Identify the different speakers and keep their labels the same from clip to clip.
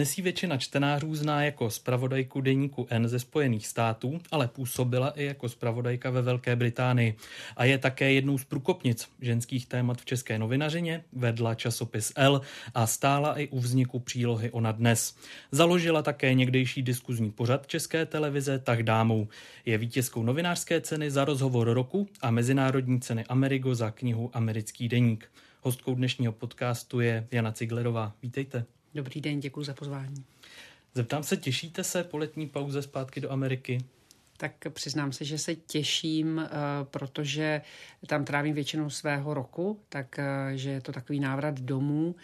Speaker 1: Dnes ji většina čtenářů zná jako zpravodajku deníku N ze Spojených států, ale působila i jako zpravodajka ve Velké Británii a je také jednou z průkopnic ženských témat v české novinařině, vedla časopis L a stála i u vzniku přílohy Ona dnes. Založila také někdejší diskuzní pořad České televize Tak dámou. Je vítězkou novinářské ceny za rozhovor roku a mezinárodní ceny Amerigo za knihu Americký deník. Hostkou dnešního podcastu je Jana Ciglerová. Vítejte.
Speaker 2: Dobrý den, děkuji za pozvání.
Speaker 1: Zeptám se, těšíte se po letní pauze zpátky do Ameriky?
Speaker 2: Tak přiznám se, že se těším, eh, protože tam trávím většinu svého roku, takže je to takový návrat domů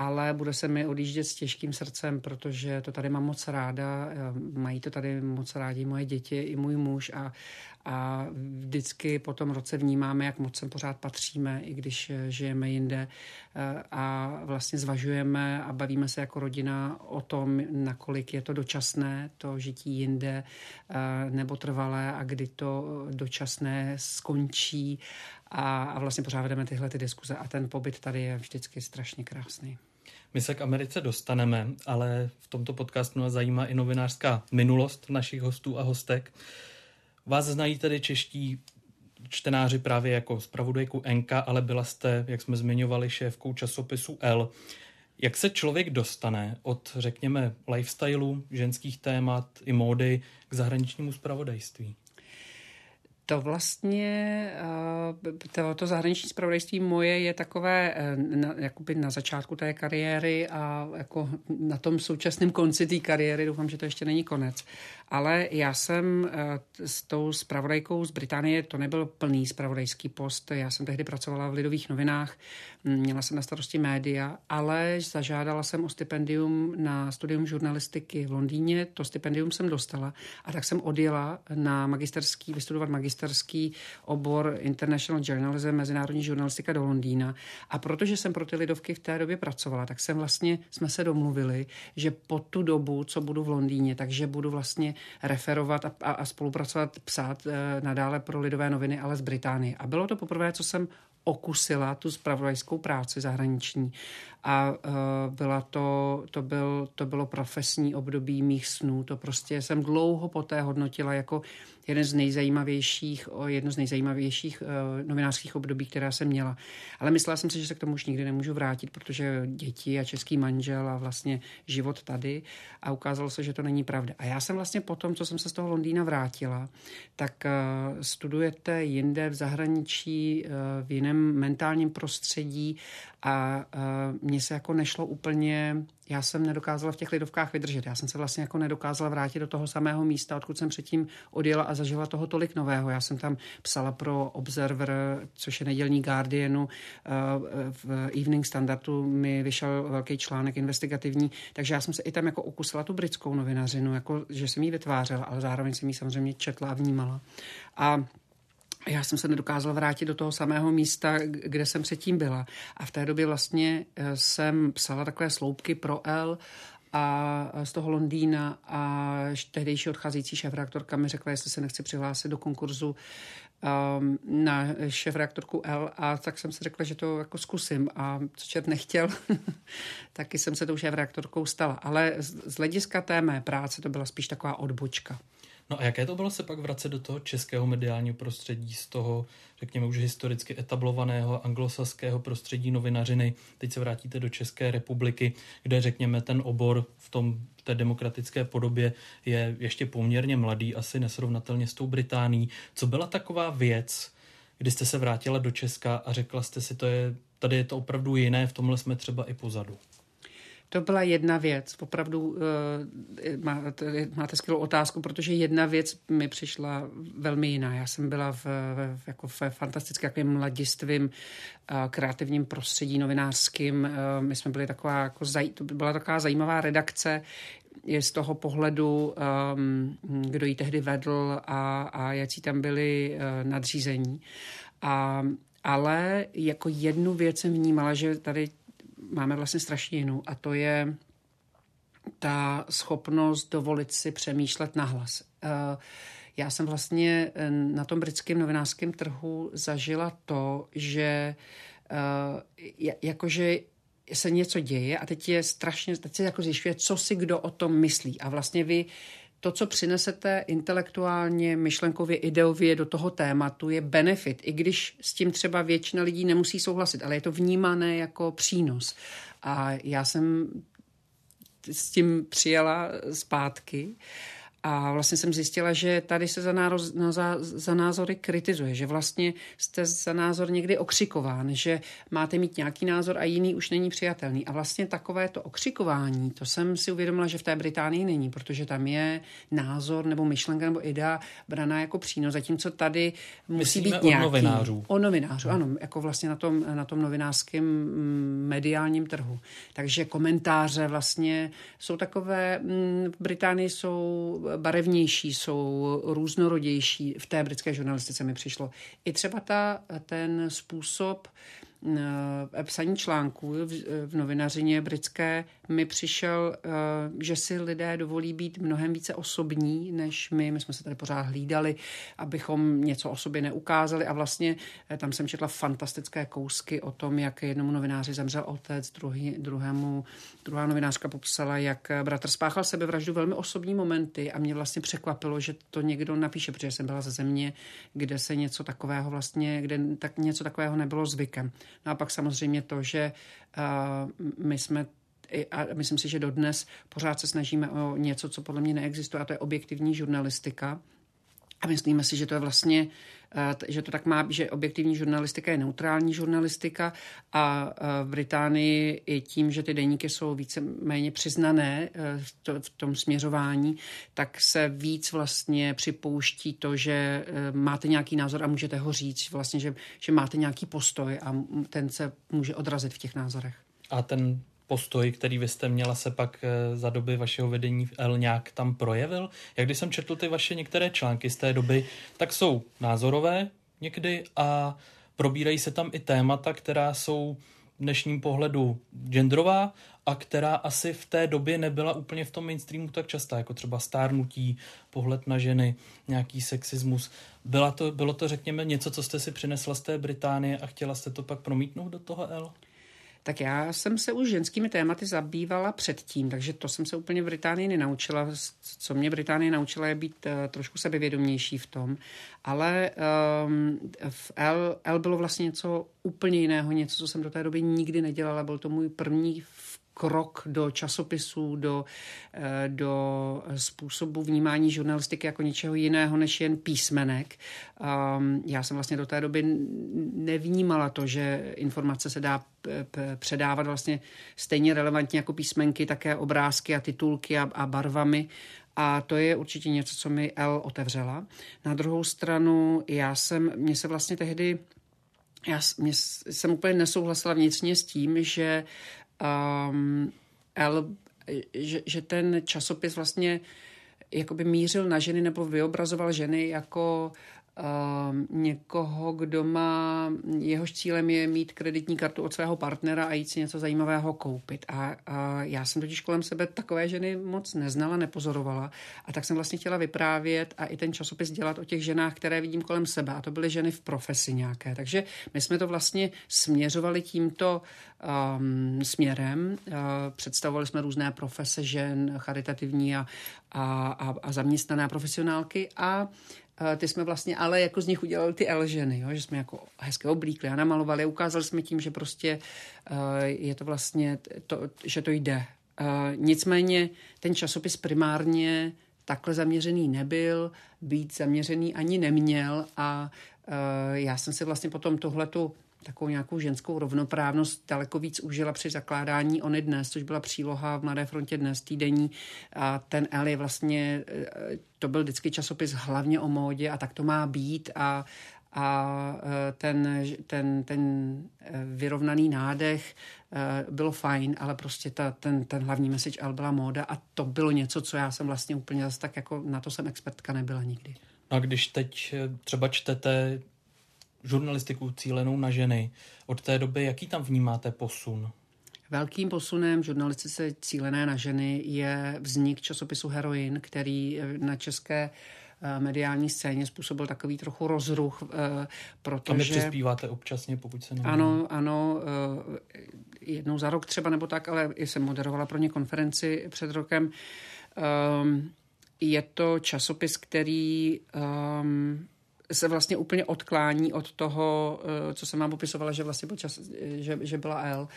Speaker 2: ale bude se mi odjíždět s těžkým srdcem, protože to tady mám moc ráda, eh, mají to tady moc rádi moje děti i můj muž a, a vždycky po tom roce vnímáme, jak moc sem pořád patříme, i když eh, žijeme jinde eh, a vlastně zvažujeme a bavíme se jako rodina o tom, nakolik je to dočasné, to žití jinde nebo trvalé a kdy to dočasné skončí a, a vlastně pořád vedeme tyhle ty diskuze a ten pobyt tady je vždycky strašně krásný.
Speaker 1: My se k Americe dostaneme, ale v tomto podcastu nás zajímá i novinářská minulost našich hostů a hostek. Vás znají tedy čeští čtenáři právě jako zpravodajku NK, ale byla jste, jak jsme zmiňovali, šéfkou časopisu L. Jak se člověk dostane od, řekněme, lifestylu, ženských témat i módy k zahraničnímu zpravodajství?
Speaker 2: To vlastně, eh, to, to zahraniční zpravodajství moje je takové eh, na, jakoby na začátku té kariéry a jako na tom současném konci té kariéry, doufám, že to ještě není konec. Ale já jsem eh, s tou zpravodajkou z Británie, to nebyl plný zpravodajský post, já jsem tehdy pracovala v Lidových novinách, měla jsem na starosti média, ale zažádala jsem o stipendium na studium žurnalistiky v Londýně, to stipendium jsem dostala a tak jsem odjela na magisterský, vystudovat magisterský obor International Journalism, mezinárodní žurnalistika do Londýna. A protože jsem pro ty Lidovky v té době pracovala, tak jsem vlastně, jsme se domluvili, že po tu dobu, co budu v Londýně, takže budu vlastně referovat a, a, a spolupracovat, psát e, nadále pro Lidové noviny, ale z Británie. A bylo to poprvé, co jsem okusila tu spravodajskou práci zahraniční a uh, byla to, to, byl, to bylo profesní období mých snů. To prostě jsem dlouho poté hodnotila jako jeden z nejzajímavějších, jedno z nejzajímavějších uh, novinářských období, která jsem měla. Ale myslela jsem si, že se k tomu už nikdy nemůžu vrátit, protože děti a český manžel a vlastně život tady a ukázalo se, že to není pravda. A já jsem vlastně po tom, co jsem se z toho Londýna vrátila, tak uh, studujete jinde v zahraničí, v jiném mentálním prostředí a uh, mně se jako nešlo úplně, já jsem nedokázala v těch lidovkách vydržet. Já jsem se vlastně jako nedokázala vrátit do toho samého místa, odkud jsem předtím odjela a zažila toho tolik nového. Já jsem tam psala pro Observer, což je nedělní Guardianu, uh, v Evening Standardu mi vyšel velký článek investigativní, takže já jsem se i tam jako ukusila tu britskou novinařinu, jako, že jsem ji vytvářela, ale zároveň jsem ji samozřejmě četla a vnímala. A já jsem se nedokázala vrátit do toho samého místa, kde jsem předtím byla. A v té době vlastně eh, jsem psala takové sloupky pro L a z toho Londýna a tehdejší odcházející šéf-reaktorka mi řekla, jestli se nechci přihlásit do konkurzu um, na šéf-reaktorku L a tak jsem si řekla, že to jako zkusím a co čert nechtěl, taky jsem se tou šéf-reaktorkou stala. Ale z hlediska té mé práce to byla spíš taková odbočka.
Speaker 1: No a jaké to bylo se pak vracet do toho českého mediálního prostředí, z toho, řekněme, už historicky etablovaného anglosaského prostředí novinařiny. Teď se vrátíte do České republiky, kde, řekněme, ten obor v tom v té demokratické podobě je ještě poměrně mladý, asi nesrovnatelně s tou Británií. Co byla taková věc, kdy jste se vrátila do Česka a řekla jste si, to je, tady je to opravdu jiné, v tomhle jsme třeba i pozadu?
Speaker 2: To byla jedna věc. Opravdu uh, máte, máte skvělou otázku, protože jedna věc mi přišla velmi jiná. Já jsem byla v, v, jako v fantastickém mladistvím uh, kreativním prostředí novinářským. Uh, my jsme byli taková, jako zaj, to byla taková zajímavá redakce, je z toho pohledu, um, kdo ji tehdy vedl a, a jaký tam byli uh, nadřízení. A, ale jako jednu věc jsem vnímala, že tady máme vlastně strašně jinou a to je ta schopnost dovolit si přemýšlet nahlas. Uh, já jsem vlastně eh, na tom britském novinářském trhu zažila to, že uh, jakože se něco děje a teď je strašně, teď se jako zjišťuje, co si kdo o tom myslí. A vlastně vy to, co přinesete intelektuálně, myšlenkově, ideově do toho tématu, je benefit, i když s tím třeba většina lidí nemusí souhlasit, ale je to vnímané jako přínos. A já jsem s tím přijela zpátky. Uh, a vlastně jsem zjistila, že tady se za, nároz, na, za, za názory kritizuje, že vlastně jste za názor někdy okřikován, že máte mít nějaký názor a jiný už není přijatelný. A vlastně takové to okřikování, to jsem si uvědomila, že v té Británii není, protože tam je názor nebo myšlenka nebo idea braná jako přínos, zatímco tady musí Myslíme být nějaký.
Speaker 1: o novinářů.
Speaker 2: O novinářů, ano, jako vlastně na tom, na tom novinářském mm, mediálním trhu. Takže komentáře vlastně jsou takové, mm, v Británii jsou barevnější, jsou různorodější v té britské žurnalistice mi přišlo. I třeba ta, ten způsob, psaní článků v novinařině britské mi přišel, eh, že si lidé dovolí být mnohem více osobní než my. My jsme se tady pořád hlídali, abychom něco o sobě neukázali a vlastně eh, tam jsem četla fantastické kousky o tom, jak jednomu novináři zemřel otec, druhý, druhému, druhá novinářka popsala, jak bratr spáchal sebevraždu velmi osobní momenty a mě vlastně překvapilo, že to někdo napíše, protože jsem byla ze země, kde se něco takového vlastně, kde tak něco takového nebylo zvykem. No a pak samozřejmě to, že uh, my jsme a myslím si, že dodnes pořád se snažíme o něco, co podle mě neexistuje, a to je objektivní žurnalistika. A myslíme si, že to je vlastně, eh, že to tak má, že objektivní žurnalistika je neutrální žurnalistika a eh, v Británii i tím, že ty deníky jsou více méně přiznané eh, v tom směřování, tak se víc vlastně připouští to, že máte nějaký názor a můžete ho říct, vlastně, že, že máte nějaký postoj a ten se může odrazit v těch názorech.
Speaker 1: A ten postoj, který vy jste měla, se pak eh, za doby vašeho vedení v L nějak tam projevil? Jak když jsem četl ty vaše některé články z té doby, tak jsou názorové někdy a probírají se tam i témata, která jsou v dnešním pohledu genderová a která asi v té době nebyla úplně v tom mainstreamu tak častá, jako třeba stárnutí, pohled na ženy, nějaký sexismus. Byla to, bylo to, řekněme, něco, co jste si přinesla z té Británie a chtěla jste to pak promítnout do toho L?
Speaker 2: Tak já jsem se už ženskými tématy zabývala předtím, takže to jsem se úplně v Británii nenaučila. Co mě Británie naučila je být uh, trošku sebevědomější v tom. Ale um, v L, L bylo vlastně něco úplně jiného, něco, co jsem do té doby nikdy nedělala. Byl to můj první krok do časopisů, do, eh, do způsobu vnímání žurnalistiky jako něčeho jiného než jen písmenek. Um, já jsem vlastně do té doby nevnímala to, že informace se dá předávat vlastně stejně relevantně jako písmenky, také obrázky a titulky a, a barvami. A to je určitě něco, co mi L otevřela. Na druhou stranu, já jsem, mě se vlastně tehdy já mě, jsem úplně nesouhlasila vnitřně s tím, že um, L, že, že ten časopis vlastně jakoby mířil na ženy nebo vyobrazoval ženy jako někoho, kdo má, jehož cílem je mít kreditní kartu od svého partnera a jít si něco zajímavého koupit. A, a já jsem totiž kolem sebe takové ženy moc neznala, nepozorovala. A tak jsem vlastně chtěla vyprávět a i ten časopis dělat o těch ženách, které vidím kolem sebe. A to byly ženy v profesi nějaké. Takže my jsme to vlastně směřovali tímto um, směrem. Uh, představovali jsme různé profese žen, charitativní a, a, a, a zaměstnané profesionálky a ty jsme vlastně ale jako z nich udělali ty elženy, jo? že jsme jako hezké oblíkli a namalovali. Ukázali jsme tím, že prostě uh, je to vlastně, to, že to jde. Uh, nicméně ten časopis primárně takhle zaměřený nebyl, být zaměřený ani neměl a já jsem si vlastně potom tohletu takovou nějakou ženskou rovnoprávnost daleko víc užila při zakládání Ony dnes, což byla příloha v Mladé frontě dnes týdenní. A ten L je vlastně, eh, to byl vždycky časopis hlavně o módě a tak to má být a, a eh, ten, ten, ten eh, vyrovnaný nádech bylo fajn, ale prostě ta, ten, ten hlavní message L byla móda a to bylo něco, co já jsem vlastně úplně zase tak jako na to jsem expertka nebyla nikdy.
Speaker 1: A když teď třeba čtete žurnalistiku cílenou na ženy. Od té doby, jaký tam vnímáte posun?
Speaker 2: Velkým posunem žurnalistice cílené na ženy je vznik časopisu Heroin, který na české eh, mediální scéně způsobil takový trochu rozruch, eh, protože... A my
Speaker 1: přispíváte občasně, pokud se
Speaker 2: nemůžu. Ano, ano, eh, jednou za rok třeba nebo tak, ale jsem moderovala pro ně konferenci před rokem. Ehm, je to časopis, který ehm, se vlastně úplně odklání od toho, eh, co jsem vám popisovala, že vlastně byl čas, že, že byla L.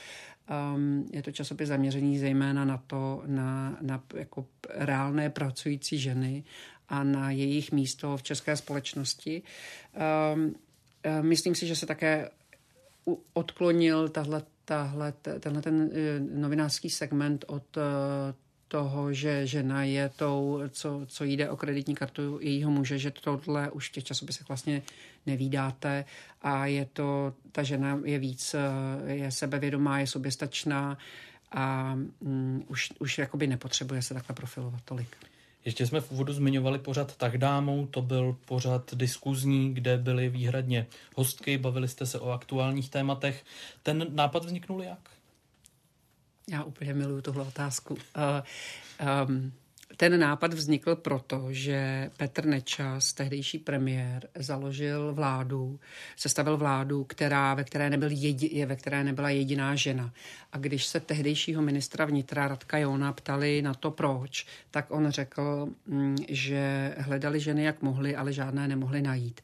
Speaker 2: Um, je to časopis zaměřený zejména na to, na, na jako reálné pracující ženy a na jejich místo v české společnosti. Um, myslím si, že se také odklonil tahle, tahle, tenhle ten eh, novinářský segment od toho, že žena je tou, co, co jde o kreditní kartu jejího muže, že tohle už v těch časopisech vlastně nevídáte a je to, ta žena je víc, eh, je sebevědomá, je soběstačná a um, už, už jakoby nepotřebuje se takhle profilovat tolik.
Speaker 1: Ještě jsme v úvodu zmiňovali pořad Tak dámou, to byl pořad diskuzní, kde byly výhradně hostky, bavili jste se o aktuálních tématech. Ten nápad vzniknul jak?
Speaker 2: Já úplně miluju tuhle otázku. Uh, um, ten nápad vznikl proto, že Petr Nečas, tehdejší premiér, založil vládu, sestavil vládu, která, ve, které nebyl jedi, ve které nebyla jediná žena. A když se tehdejšího ministra vnitra Radka Jona ptali na to proč, tak on řekl, mm, že hledali ženy jak mohli, ale žádné nemohli najít.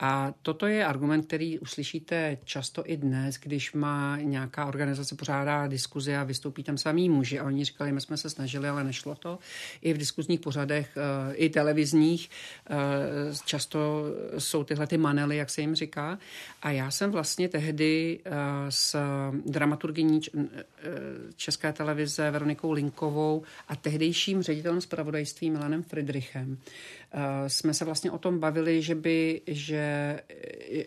Speaker 2: A toto je argument, který uslyšíte často i dnes, když má nějaká organizace pořádá diskuzi a vystoupí tam samý muži. A oni říkali, my jsme se snažili, ale nešlo to. I v diskuzních pořadech, eh, i televizních, eh, často jsou tyhle ty manely, jak se jim říká. A já jsem vlastně tehdy eh, s dramaturgyní České televize Veronikou Linkovou a tehdejším ředitelem zpravodajství Milanem Friedrichem jsme se vlastně o tom bavili, že by, že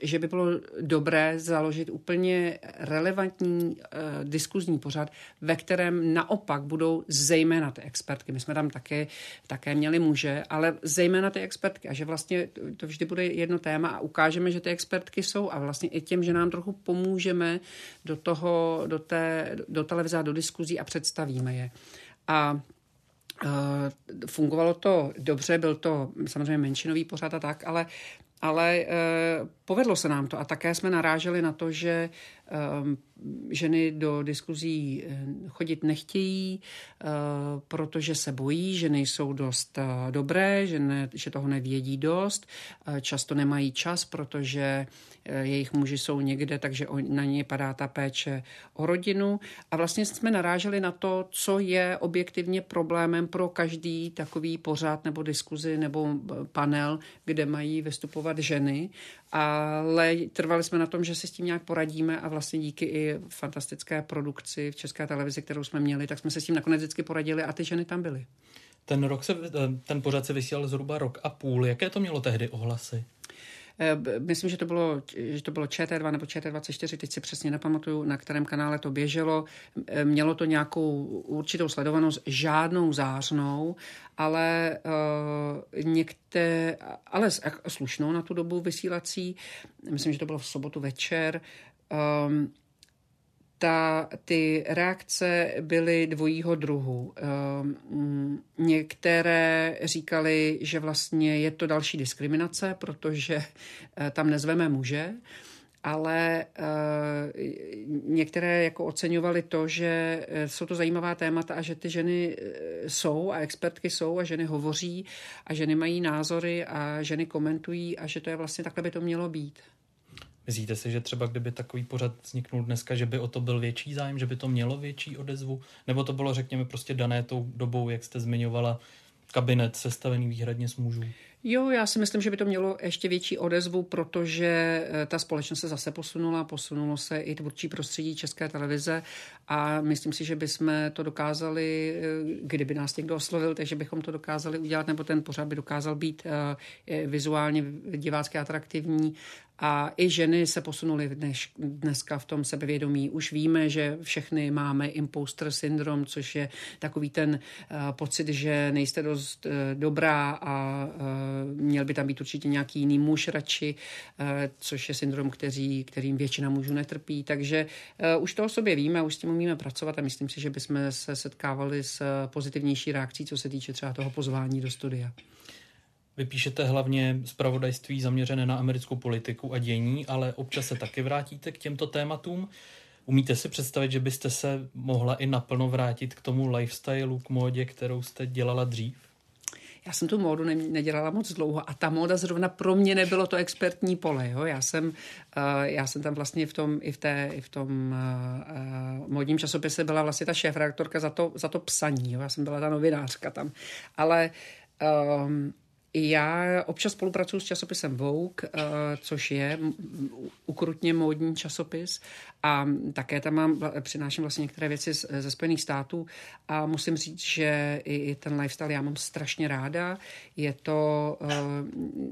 Speaker 2: že by bylo dobré založit úplně relevantní uh, diskuzní pořad, ve kterém naopak budou zejména ty expertky. My jsme tam také, také měli muže, ale zejména ty expertky a že vlastně to vždy bude jedno téma a ukážeme, že ty expertky jsou a vlastně i tím, že nám trochu pomůžeme do toho, do, té, do televize a do diskuzí a představíme je. A uh, fungovalo to dobře, byl to samozřejmě menšinový pořad a tak, ale ale e, povedlo se nám to a také jsme naráželi na to, že Ehm, ženy do diskuzí eh, chodit nechtějí, eh, protože se bojí, že nejsou dost eh, dobré, že, ne, že toho nevědí dost, často nemají čas, protože jejich muži jsou někde, takže na ně padá ta péče o rodinu. A vlastně jsme naráželi na to, co je objektivně problémem pro každý takový pořád nebo diskuzi nebo panel, kde mají vystupovat ženy. Ale trvali jsme na tom, že si s tím nějak poradíme a vlastně díky i fantastické produkci v České televizi, kterou jsme měli, tak jsme se s tím nakonec vždycky poradili a ty ženy tam byly.
Speaker 1: Ten, rok se, ten pořad se vysílal zhruba rok a půl. Jaké to mělo tehdy ohlasy?
Speaker 2: Eh, myslím, že to bylo, že to bylo ČT2 nebo ČT24, teď si přesně nepamatuju, na kterém kanále to běželo. Eh, mělo to nějakou určitou sledovanost, žádnou zářnou, ale uh, některé, ale slušnou na tu dobu vysílací. Myslím, že to bylo v sobotu večer um, ta, ty reakce byly dvojího druhu. Um, některé říkali, že vlastně je to další diskriminace, protože uh, tam nezveme muže, ale uh, některé jako oceňovali to, že uh, jsou to zajímavá témata a že ty ženy jsou a expertky jsou a ženy hovoří a ženy mají názory a ženy komentují a že to je vlastně takhle by to mělo být.
Speaker 1: Myslíte si, že třeba kdyby takový pořad vzniknul dneska, že by o to byl větší zájem, že by to mělo větší odezvu? Nebo to bylo, řekněme, prostě dané tou dobou, jak jste zmiňovala, kabinet sestavený výhradně z mužů?
Speaker 2: Jo, já si myslím, že by to mělo ještě větší odezvu, protože eh, ta společnost se zase posunula, posunulo se i tvůrčí prostředí České televize a myslím si, že bychom to dokázali, eh, kdyby nás někdo oslovil, takže bychom to dokázali udělat, nebo ten pořád by dokázal být eh, vizuálně divácky atraktivní a i ženy se posunuly dnes, dneska v tom sebevědomí. Už víme, že všechny máme imposter syndrom, což je takový ten uh, pocit, že nejste dost uh, dobrá a uh, měl by tam být určitě nějaký jiný muž radši, uh, což je syndrom, který, kterým většina mužů netrpí. Takže uh, už to o sobě víme, už s tím umíme pracovat a myslím si, že bychom se setkávali s pozitivnější reakcí, co se týče třeba toho pozvání do studia.
Speaker 1: Vy píšete hlavně zpravodajství zaměřené na americkou politiku a dění, ale občas se taky vrátíte k těmto tématům. Umíte si představit, že byste se mohla i naplno vrátit k tomu lifestylu, k módě, kterou jste dělala dřív?
Speaker 2: Já jsem tu módu ne, nedělala moc dlouho a ta móda zrovna pro mě nebylo to expertní pole. Jo? Já, jsem, uh, já jsem tam vlastně v tom, i v, té, i v tom uh, uh, módním časopise byla vlastně ta šéf za to, za to psaní. Jo? Já jsem byla ta novinářka tam. Ale um, já občas spolupracuji s časopisem Vogue, eh, což je ukrutně módní časopis a také tam mám, přináším vlastně některé věci ze Spojených států a musím říct, že i ten lifestyle já mám strašně ráda. Je to, eh,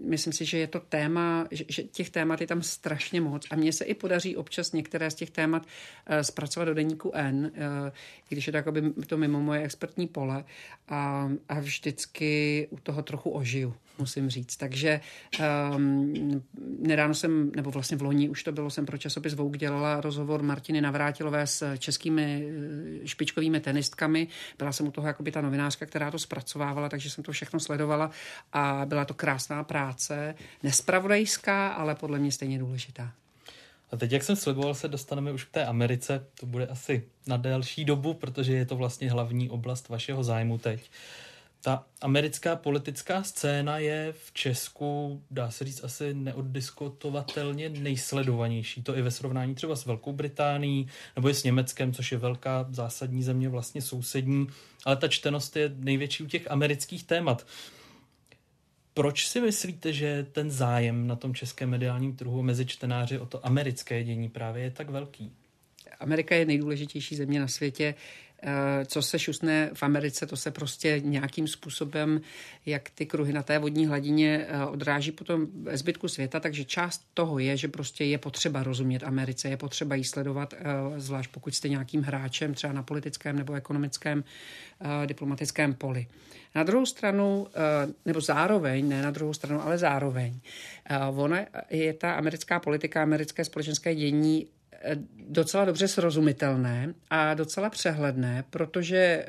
Speaker 2: myslím si, že je to téma, že těch témat je tam strašně moc a mně se i podaří občas některé z těch témat eh, zpracovat do deníku N, když je to, to mimo moje expertní pole a, a vždycky u toho trochu ožiju musím říct. Takže um, nedávno jsem, nebo vlastně v loni už to bylo, jsem pro časopis Vogue dělala rozhovor Martiny Navrátilové s českými eh, špičkovými tenistkami. Byla jsem u toho jakoby ta novinářka, která to zpracovávala, takže jsem to všechno sledovala a byla to krásná práce, nespravodajská, ale podle mě stejně důležitá.
Speaker 1: A teď, jak jsem sliboval, se dostaneme už k té Americe. To bude asi na delší dobu, protože je to vlastně hlavní oblast vašeho zájmu teď. Uh, ta americká politická scéna je v Česku, dá se říct, asi neoddiskutovatelně nejsledovanější. To i ve srovnání třeba s Velkou Británií nebo i s Německem, což je velká zásadní země, vlastně sousední. Ale ta čtenost je největší u těch amerických témat. Proč si myslíte, že ten zájem na tom českém mediálním trhu mezi čtenáři o to americké dění právě je tak velký?
Speaker 2: Amerika je nejdůležitější země na světě. Eh, co se šusne v Americe, to se prostě nějakým způsobem, jak ty kruhy na té vodní hladině eh, odráží potom zbytku světa, takže část toho je, že prostě je potřeba rozumět Americe, je potřeba jí sledovat, eh, zvlášť pokud jste nějakým hráčem, třeba na politickém nebo ekonomickém diplomatickém poli. Na druhou stranu, nebo zároveň, ne na druhou stranu, ale zároveň, ona je ta americká politika, americké společenské dění docela dobře srozumitelné a docela přehledné, protože eh,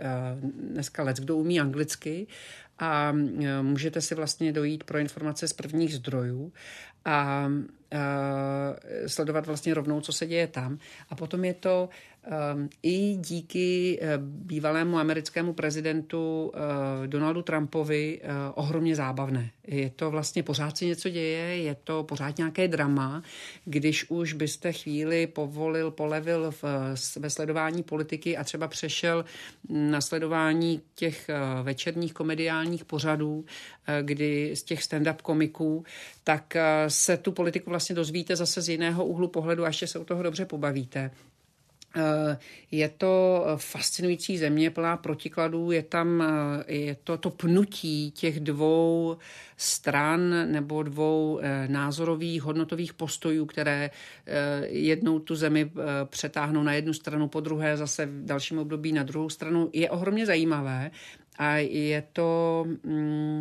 Speaker 2: dneska let, kdo umí anglicky a eh, můžete si vlastně dojít pro informace z prvních zdrojů a sledovat vlastně rovnou, co se děje tam. A potom je to i díky uh, bývalému americkému prezidentu uh, Donaldu Trumpovi uh, ohromně zábavné. Je to vlastně pořád si něco děje, je to pořád nějaké drama, když už byste chvíli povolil, polevil v, ve sledování politiky a třeba přešel na sledování těch večerních komediálních pořadů, kdy z těch stand-up komiků, tak se tu politiku vlastně dozvíte zase z jiného úhlu pohledu a ještě se u toho dobře pobavíte. Eh, je to fascinující země plná protikladů, je tam eh, je to, to pnutí těch dvou stran nebo dvou eh, názorových hodnotových postojů, které jednou tu zemi přetáhnou na jednu stranu, po druhé zase v dalším období na druhou stranu, je ohromně zajímavé a je to mm,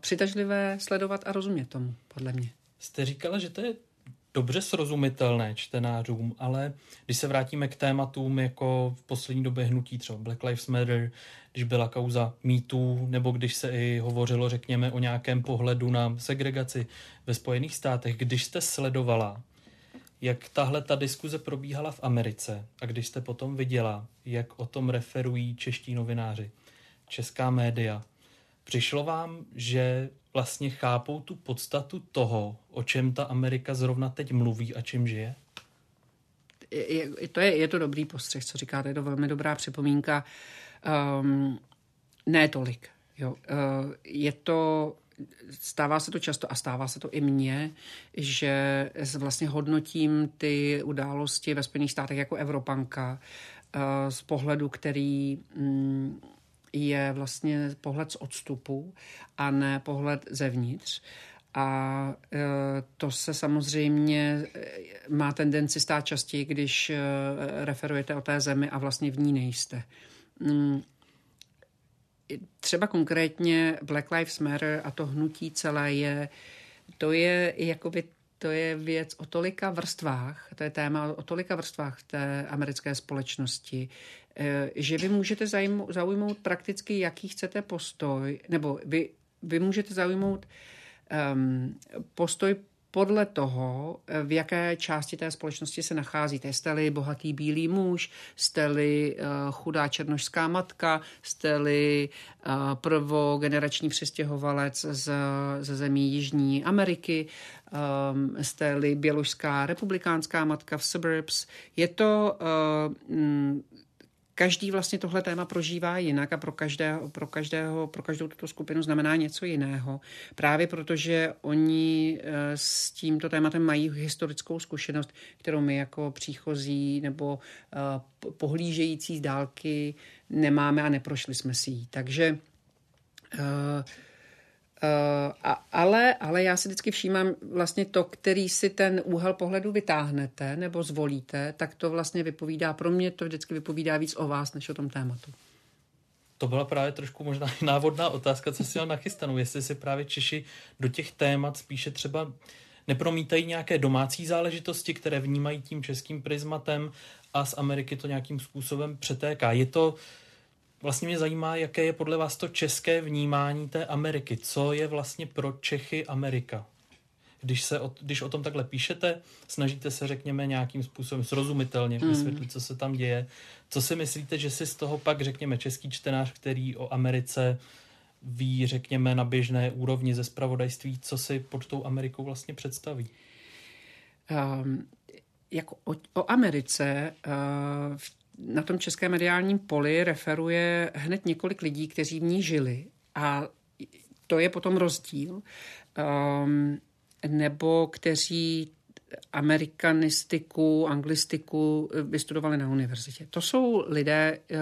Speaker 2: přitažlivé sledovat a rozumět tomu, podle mě.
Speaker 1: Jste říkala, že to je dobře srozumitelné čtenářům, ale když se vrátíme k tématům jako v poslední době hnutí třeba Black Lives Matter, když byla kauza mýtů, nebo když se i hovořilo, řekněme, o nějakém pohledu na segregaci ve Spojených státech, když jste sledovala, jak tahle ta diskuze probíhala v Americe a když jste potom viděla, jak o tom referují čeští novináři, česká média, přišlo vám, že vlastně chápou tu podstatu toho, o čem ta Amerika zrovna teď mluví a čím žije?
Speaker 2: Je, to je, je to dobrý postřeh, co říkáte, je to velmi dobrá připomínka. Um, ne tolik. Jo. Uh, je to stává se to často a stává se to i mně, že vlastně hodnotím ty události ve Spojených státech jako Evropanka eh, z pohledu, který mm, je vlastně pohled z odstupu a ne pohled zevnitř. A e, to se samozřejmě e, má tendenci stát častěji, když e, referujete o té zemi a vlastně v ní nejste. Mm, třeba konkrétně Black Lives Matter a to hnutí celé je, to je jakoby to je věc o tolika vrstvách, to je téma o tolika vrstvách té americké společnosti, že vy můžete zaujmout prakticky jaký chcete postoj, nebo vy, vy můžete zaujmout um, postoj podle toho, v jaké části té společnosti se nacházíte. Jste-li bohatý bílý muž, jste-li uh, chudá černožská matka, jste-li prvogenerační přistěhovalec z, ze zemí Jižní Ameriky, um, jste-li běložská republikánská matka v suburbs. Je to každý vlastně tohle téma prožívá jinak a pro každého, pro každého, pro každou tuto skupinu znamená něco jiného. Právě protože oni eh, s tímto tématem mají historickou zkušenost, kterou my jako příchozí nebo eh, pohlížející z dálky nemáme a neprošli jsme si ji. Takže uh, a, ale, ale já si vždycky všímám vlastně to, který si ten úhel pohledu vytáhnete nebo zvolíte, tak to vlastně vypovídá, pro mě to vždycky vypovídá víc o vás, než o tom tématu.
Speaker 1: To byla právě trošku možná návodná otázka, co si měl nachystanou. Jestli si právě Češi do těch témat spíše třeba nepromítají nějaké domácí záležitosti, které vnímají tím českým prismatem a z Ameriky to nějakým způsobem přetéká. Je to Vlastně mě zajímá, jaké je podle vás to české vnímání té Ameriky. Co je vlastně pro Čechy Amerika? Když, se o, když o tom takhle píšete, snažíte se, řekněme, nějakým způsobem srozumitelně mm. vysvětlit, co se tam děje. Co si myslíte, že si z toho pak, řekněme, český čtenář, který o Americe ví, řekněme, na běžné úrovni ze spravodajství, co si pod tou Amerikou vlastně představí?
Speaker 2: Um, jako o, o Americe uh, v na tom českém mediálním poli referuje hned několik lidí, kteří v ní žili. A to je potom rozdíl. Um, nebo kteří amerikanistiku, anglistiku vystudovali na univerzitě. To jsou lidé, eh,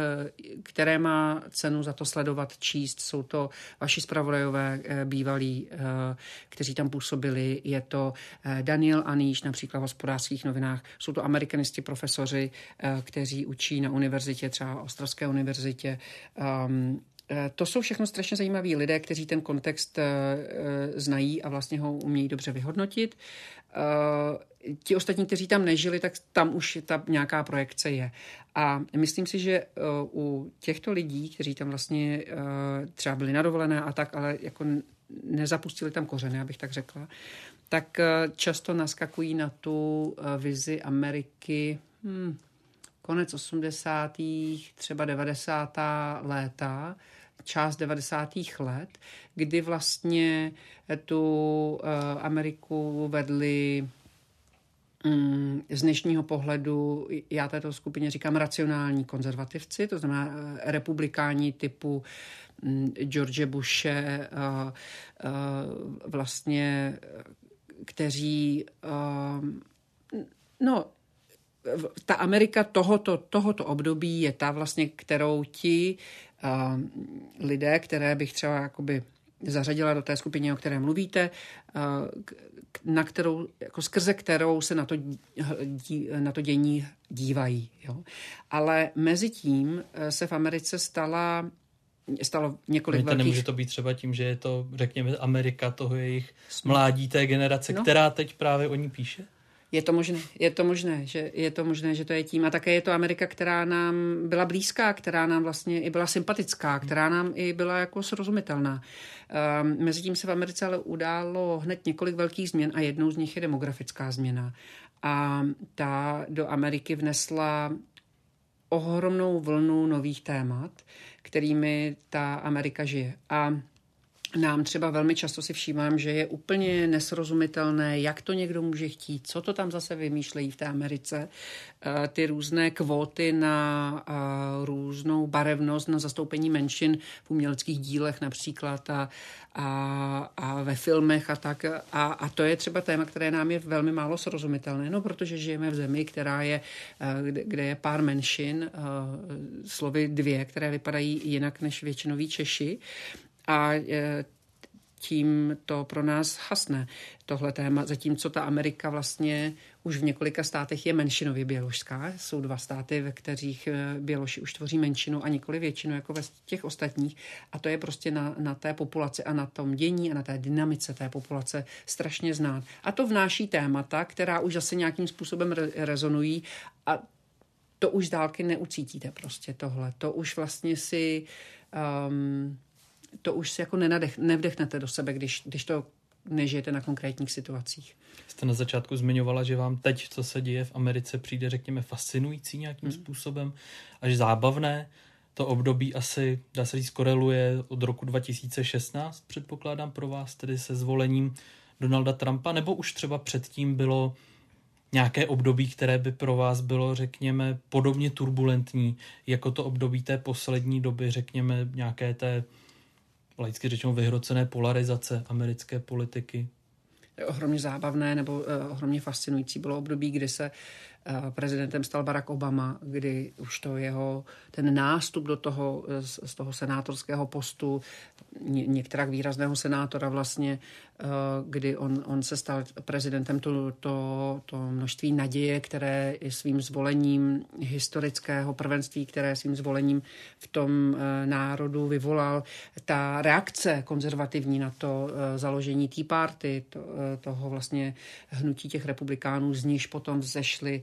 Speaker 2: které má cenu za to sledovat, číst. Jsou to vaši zpravodajové eh, bývalí, eh, kteří tam působili. Je to Daniel Aníš, například v hospodářských novinách. Jsou to amerikanisti profesoři, kteří učí na univerzitě, třeba Ostravské univerzitě. Ehm, to jsou všechno strašně zajímaví lidé, kteří ten kontext znají a vlastně ho umějí dobře vyhodnotit. Ti ostatní, kteří tam nežili, tak tam už ta nějaká projekce je. A myslím si, že u těchto lidí, kteří tam vlastně třeba byli na dovolené a tak, ale jako nezapustili tam kořeny, abych tak řekla, tak často naskakují na tu vizi Ameriky hmm, konec 80. třeba 90. léta, část 90. let, kdy vlastně tu uh, Ameriku vedli um, z dnešního pohledu, já této skupině říkám racionální konzervativci, to znamená uh, republikáni typu um, George Bushe, uh, vlastně, kteří no, ta Amerika tohoto, tohoto období je ta vlastně, kterou ti uh, lidé, které bych třeba jakoby zařadila do té skupiny, o které mluvíte, uh, na kterou, jako skrze kterou se na to, dí, na to dění dívají. Jo. Ale mezi tím se v Americe stala stalo několik
Speaker 1: velkých... Nemůže to být třeba tím, že je to, řekněme, Amerika toho jejich mládí té generace, no. která teď právě o ní píše?
Speaker 2: Je to možné, je to možné, že je to možné, že to je tím. A také je to Amerika, která nám byla blízká, která nám vlastně i byla sympatická, která nám i byla jako srozumitelná. Um, Mezitím se v Americe ale událo hned několik velkých změn a jednou z nich je demografická změna. A ta do Ameriky vnesla ohromnou vlnu nových témat, kterými ta Amerika žije. A nám třeba velmi často si všímám, že je úplně nesrozumitelné, jak to někdo může chtít, co to tam zase vymýšlejí v té Americe. Eh, ty různé kvóty na eh, různou barevnost, na zastoupení menšin v uměleckých dílech například a, a, a ve filmech a tak. A, a to je třeba téma, které nám je velmi málo srozumitelné, no protože žijeme v zemi, která je, eh, kde, kde je pár menšin, slovy dvě, které vypadají jinak než většinoví Češi a e, tím to pro nás hasne, tohle téma, zatímco ta Amerika vlastně už v několika státech je menšinově běložská. Jsou dva státy, ve kterých e, Běloši už tvoří menšinu a nikoli většinu, jako ve těch ostatních. A to je prostě na, na té populaci a na tom dění a na té dynamice té populace strašně znát. A to vnáší témata, která už zase nějakým způsobem re- rezonují a to už z dálky neucítíte prostě tohle. To už vlastně si... Um, to už si jako nenadech, nevdechnete do sebe, když, když to nežijete na konkrétních situacích.
Speaker 1: Jste na začátku zmiňovala, že vám teď, co se děje v Americe, přijde, řekněme, fascinující nějakým hmm. způsobem, až zábavné. To období asi, dá se říct, koreluje od roku 2016, předpokládám pro vás, tedy se zvolením Donalda Trumpa, nebo už třeba předtím bylo nějaké období, které by pro vás bylo, řekněme, podobně turbulentní, jako to období té poslední doby, řekněme, nějaké té laicky řečeno vyhrocené polarizace americké politiky?
Speaker 2: Ohromně zábavné nebo uh, ohromně fascinující bylo období, kdy se prezidentem stal Barack Obama, kdy už to jeho, ten nástup do toho, z, z toho senátorského postu, ně, některá výrazného senátora vlastně Eh, kdy on, on se stal prezidentem, to, to, to množství naděje, které svým zvolením historického prvenství, které svým zvolením v tom eh, národu vyvolal, ta reakce konzervativní na to eh, založení Tea Party, to, toho vlastně hnutí těch republikánů, z níž potom vzešly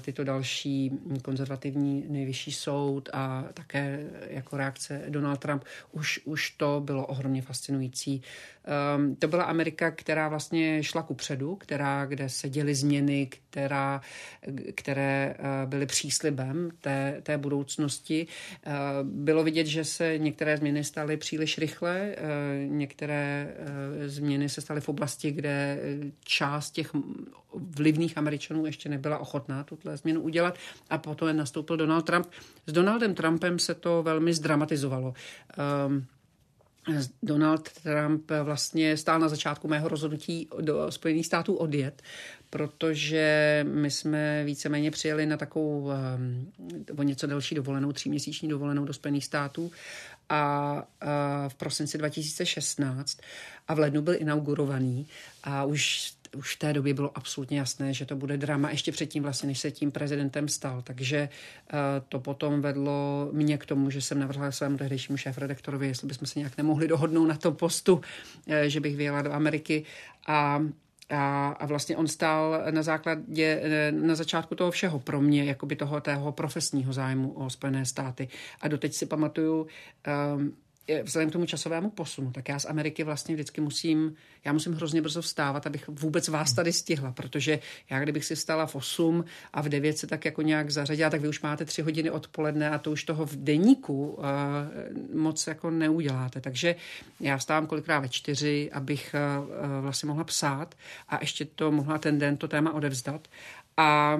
Speaker 2: tyto další konzervativní nejvyšší soud a také jako reakce Donald Trump, už, už to bylo ohromně fascinující. Um, to byla Amerika, která vlastně šla ku předu, která, kde se děly změny, která, které uh, byly příslibem té, té budoucnosti. Uh, bylo vidět, že se některé změny staly příliš rychle, uh, některé změny se staly v oblasti, kde část těch vlivných Američanů ještě nebyla ochotná tuto změnu udělat a potom nastoupil Donald Trump. S Donaldem Trumpem se to velmi zdramatizovalo. Um, Donald Trump vlastně stál na začátku mého rozhodnutí do Spojených států odjet, protože my jsme víceméně přijeli na takovou um, o něco delší dovolenou, tříměsíční dovolenou do Spojených států a, a v prosinci 2016 a v lednu byl inaugurovaný a už už v té době bylo absolutně jasné, že to bude drama ještě předtím vlastně, než se tím prezidentem stal. Takže uh, to potom vedlo mě k tomu, že jsem navrhla svému tehdejšímu šéf-redaktorovi, jestli bychom se nějak nemohli dohodnout na tom postu, uh, že bych vyjela do Ameriky a a, a vlastně on stál na základě, eh, na začátku toho všeho pro mě, jakoby toho tého profesního zájmu o Spojené státy. A doteď si pamatuju, um, vzhledem k tomu časovému posunu, tak já z Ameriky vlastně vždycky musím, já musím hrozně brzo vstávat, abych vůbec vás tady stihla, protože já kdybych si vstala v 8 a v 9 se tak jako nějak zařadila, tak vy už máte 3 hodiny odpoledne a to už toho v deníku uh, moc jako neuděláte. Takže já vstávám kolikrát ve 4, abych uh, vlastně mohla psát a ještě to mohla ten den to téma odevzdat. A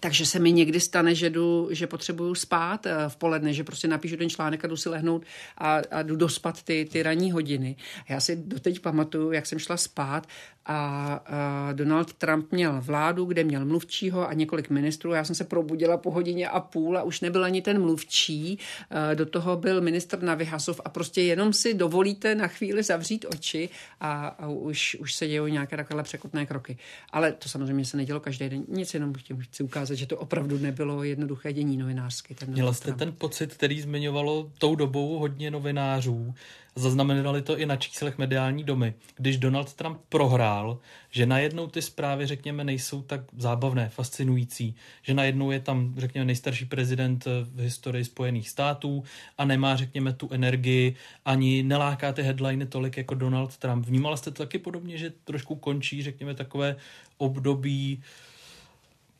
Speaker 2: takže se mi někdy stane, že, jdu, že potřebuju spát eh, v poledne, že prostě napíšu ten článek a jdu si lehnout a, a jdu dospat ty, ty ranní hodiny. Já si doteď pamatuju, jak jsem šla spát a, a Donald Trump měl vládu, kde měl mluvčího a několik ministrů. Já jsem se probudila po hodině a půl a už nebyl ani ten mluvčí. A do toho byl ministr Navihasov a prostě jenom si dovolíte na chvíli zavřít oči a, a už, už se dějou nějaké takové překotné kroky. Ale to samozřejmě se nedělo každý den. Nic jenom chci ukázat, že to opravdu nebylo jednoduché dění novinářsky.
Speaker 1: Měla jste ten pocit, který zmiňovalo tou dobou hodně novinářů, Zaznamenali to i na číslech mediální domy. Když Donald Trump prohrál, že najednou ty zprávy, řekněme, nejsou tak zábavné, fascinující, že najednou je tam, řekněme, nejstarší prezident v historii Spojených států a nemá, řekněme, tu energii, ani neláká ty headliny tolik jako Donald Trump. Vnímala jste to taky podobně, že trošku končí, řekněme, takové období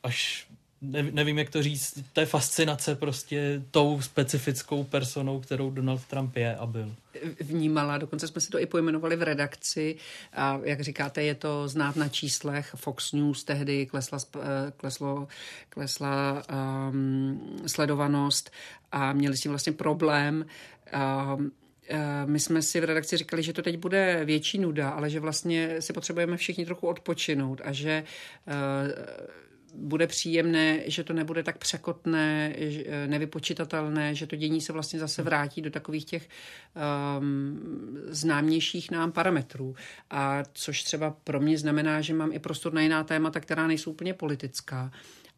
Speaker 1: až nevím, jak to říct, té fascinace prostě tou specifickou personou, kterou Donald Trump je a byl.
Speaker 2: Vnímala, dokonce jsme si to i pojmenovali v redakci a jak říkáte, je to znát na číslech. Fox News tehdy klesla, eh, kleslo, klesla um, sledovanost a měli s tím vlastně problém. Um, my jsme si v redakci říkali, že to teď bude větší nuda, ale že vlastně si potřebujeme všichni trochu odpočinout a že uh, bude příjemné, že to nebude tak překotné, nevypočitatelné, že to dění se vlastně zase vrátí do takových těch um, známějších nám parametrů. A což třeba pro mě znamená, že mám i prostor na jiná témata, která nejsou úplně politická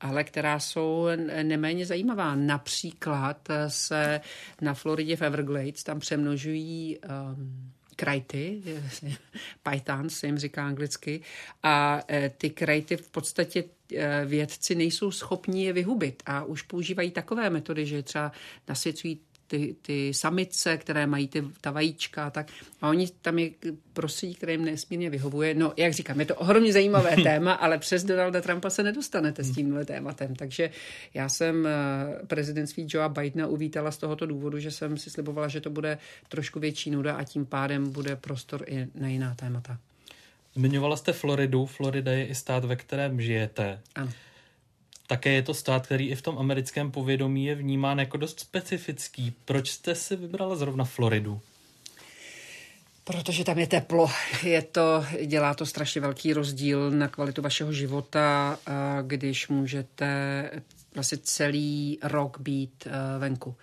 Speaker 2: ale která jsou neméně zajímavá. Například se na Floridě v Everglades tam přemnožují um, krajty, python se jim říká anglicky, a e, ty krajty v podstatě e, vědci nejsou schopni je vyhubit a už používají takové metody, že třeba nasvěcují ty, ty samice, které mají ty, ta vajíčka, tak a oni tam je prostředí, které jim nesmírně vyhovuje. No, jak říkám, je to ohromně zajímavé téma, ale přes Donalda Trumpa se nedostanete s tímhle tématem. Takže já jsem eh, prezidentství Joea Bidena uvítala z tohoto důvodu, že jsem si slibovala, že to bude trošku větší nuda a tím pádem bude prostor i na jiná témata.
Speaker 1: Zmiňovala jste Floridu. Florida je i stát, ve kterém žijete.
Speaker 2: Ano.
Speaker 1: Také je to stát, který i v tom americkém povědomí je vnímán jako dost specifický. Proč jste si vybrala zrovna Floridu?
Speaker 2: Protože tam je teplo. Je to, dělá to strašně velký rozdíl na kvalitu vašeho života, když můžete vlastně celý rok být e, venku.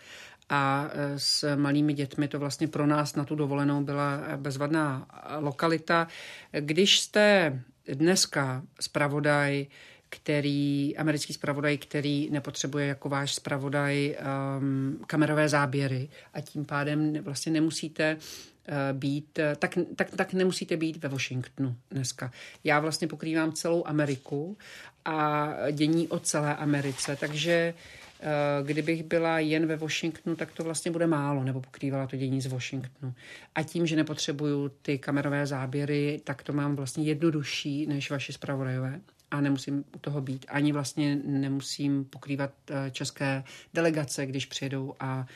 Speaker 2: A e, s malými dětmi to vlastně pro nás na tu dovolenou byla bezvadná lokalita. Když jste dneska zpravodaj, který, americký zpravodaj, který nepotřebuje jako váš zpravodaj um, kamerové záběry a tím pádem vlastně nemusíte uh, být, tak, tak, tak nemusíte být ve Washingtonu dneska. Já vlastně pokrývám celou Ameriku a dění o celé Americe, takže uh, kdybych byla jen ve Washingtonu, tak to vlastně bude málo, nebo pokrývala to dění z Washingtonu. A tím, že nepotřebuju ty kamerové záběry, tak to mám vlastně jednodušší než vaši zpravodajové a nemusím u toho být. Ani vlastně nemusím pokrývat eh, české delegace, když přijedou a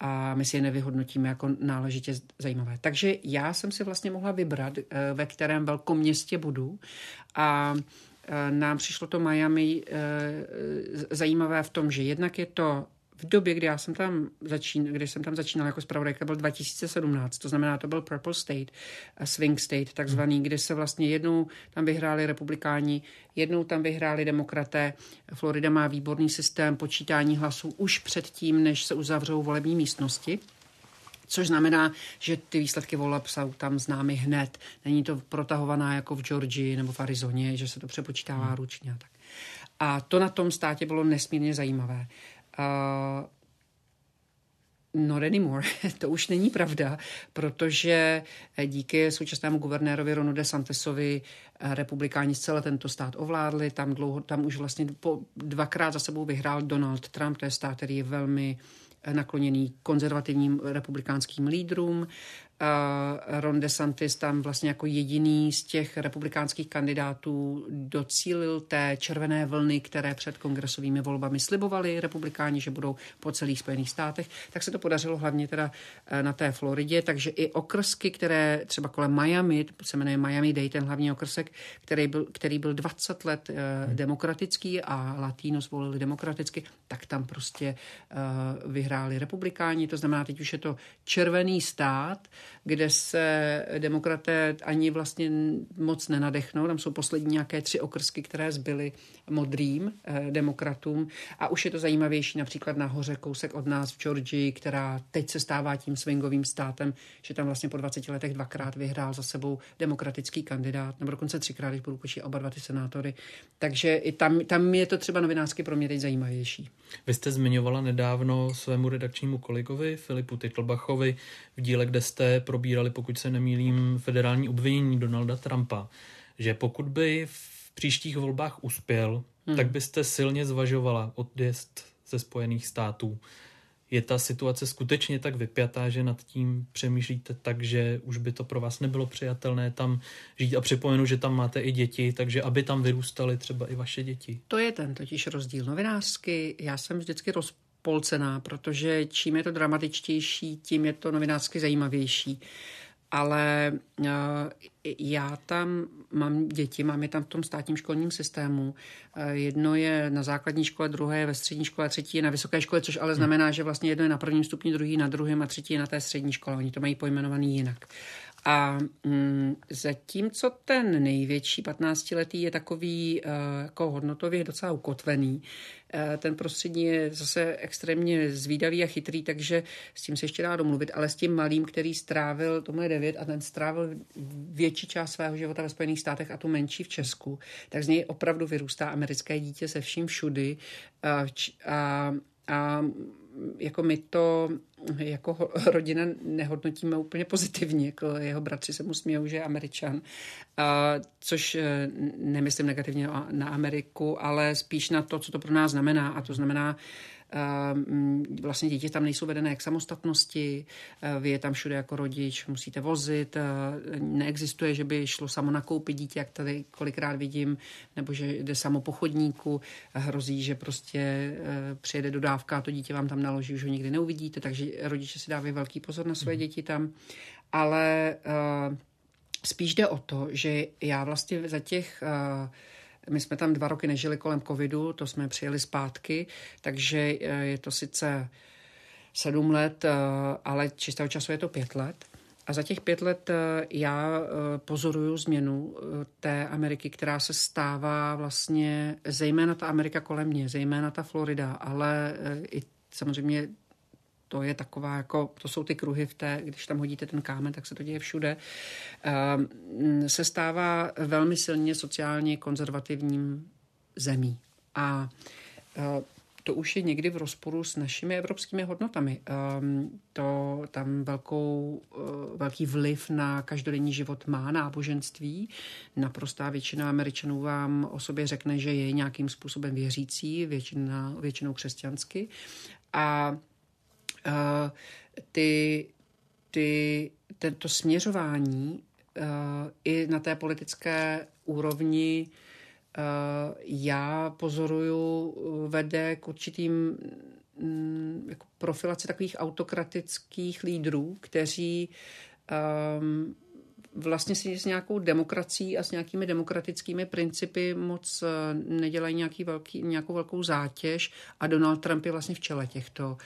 Speaker 2: a my si je nevyhodnotíme jako náležitě zajímavé. Takže já jsem si vlastně mohla vybrat, eh, ve kterém velkom městě budu a eh, nám přišlo to Miami zajímavé v tom, že jednak je to v době, kdy já jsem tam začínal, kdy jsem tam začínal jako zpravodajka, byl 2017, to znamená, to byl Purple State, Swing State, takzvaný, kde se vlastně jednou tam vyhráli republikáni, jednou tam vyhráli demokraté. Florida má výborný systém počítání hlasů už předtím, než se uzavřou volební místnosti. Což znamená, že ty výsledky voleb jsou tam známy hned. Není to protahovaná jako v Georgii nebo v Arizoně, že se to přepočítává hmm. ručně a tak. A to na tom státě bylo nesmírně zajímavé. Uh, Not anymore. to už není pravda, protože díky současnému guvernérovi Ronu DeSantisovi eh, republikáni celé tento stát ovládli. Tam, dlouho, tam už vlastně po dvakrát za sebou vyhrál Donald Trump, to je stát, který je velmi eh, nakloněný konzervativním republikánským lídrům. Ron DeSantis tam vlastně jako jediný z těch republikánských kandidátů docílil té červené vlny, které před kongresovými volbami slibovali republikáni, že budou po celých Spojených státech, tak se to podařilo hlavně teda eh, na té Floridě, takže i okrsky, které třeba kolem Miami, se jmenuje Miami-Dade, ten hlavní okrsek, který byl, který byl 20 let uh, demokratický a Latinos volili demokraticky, tak tam prostě uh, vyhráli republikáni, to znamená, teď už je to červený stát, kde se demokraté ani vlastně moc nenadechnou. Tam jsou poslední nějaké tři okrsky, které zbyly modrým eh, demokratům. A už je to zajímavější například nahoře kousek od nás v Georgii, která teď se stává tím swingovým státem, že tam vlastně po 20 letech dvakrát vyhrál za sebou demokratický kandidát, nebo dokonce třikrát, když budu počítat oba dva ty senátory. Takže i tam, tam je to třeba novinářsky pro mě teď zajímavější.
Speaker 1: Vy jste zmiňovala nedávno svému redakčnímu kolegovi Filipu Titlbachovi v díle, kde jste probírali, pokud se nemýlím, federální obvinění Donalda Trumpa, že pokud by v příštích volbách uspěl, hmm. tak byste silně zvažovala odjezd ze Spojených států. Je ta situace skutečně tak vypjatá, že nad tím přemýšlíte tak, že už by to pro vás nebylo přijatelné tam žít a připomenu, že tam máte i děti, takže aby tam vyrůstaly třeba i vaše děti.
Speaker 2: To je ten totiž rozdíl novinářsky. Já jsem vždycky rozpolcená, protože čím je to dramatičtější, tím je to novinářsky zajímavější ale eh, já tam mám děti, mám je tam v tom státním školním systému. Eh, jedno je na základní škole, druhé je ve střední škole, třetí je na vysoké škole, což ale znamená, že vlastně jedno je na prvním stupni, druhý na druhém a třetí je na té střední škole. Oni to mají pojmenovaný jinak. A mm, zatímco ten největší 15-letý je takový uh, jako hodnotově docela ukotvený, uh, ten prostřední je zase extrémně zvídavý a chytrý, takže s tím se ještě dá domluvit, ale s tím malým, který strávil, tomu je 9 a ten strávil větší část svého života ve Spojených státech a tu menší v Česku, tak z něj opravdu vyrůstá americké dítě se vším všudy. Uh, a, a jako my to jako rodina nehodnotíme úplně pozitivně. Jako jeho bratři se mu smějou, že je američan. A, což e, nemyslím negativně na Ameriku, ale spíš na to, co to pro nás znamená. A to znamená, vlastně děti tam nejsou vedené k samostatnosti, eh, vy je tam všude jako rodič musíte vozit, eh, neexistuje, že by šlo samo nakoupit dítě, jak tady kolikrát vidím, nebo že jde samo po chodníku, hrozí, že prostě eh, přijede dodávka a to dítě vám tam naloží, už ho nikdy neuvidíte, takže rodiče si dávají velký pozor na své mhm. děti tam, ale spíš jde o to, že já vlastně za těch my jsme tam dva roky nežili kolem covidu, to jsme přijeli zpátky, takže eh, je to sice sedm let, eh, ale čistého času je to pět let. A za těch pět let eh, já pozoruju změnu té Ameriky, která se stává vlastně, zejména ta Amerika kolem mě, zejména ta Florida, ale i samozřejmě to je taková, jako, to jsou ty kruhy v té, když tam hodíte ten kámen, tak se to děje všude, ehm, se stává velmi silně sociálně konzervativním zemí. A eh, to už je někdy v rozporu s našimi evropskými hodnotami. Ehm, to tam velkou, eh, velký vliv na každodenní život má náboženství. Naprostá většina Američanů vám o sobě řekne, že je nějakým způsobem věřící, většina, většinou křesťansky. A ty, ty, tento směřování i na té politické úrovni já pozoruju vede k určitým um, jako profilaci takových autokratických lídrů, kteří um, vlastně si s nějakou demokracií a s nějakými demokratickými principy moc eh, nedělají nějaký velký, nějakou velkou zátěž a Donald Trump je vlastně v čele těchto uh,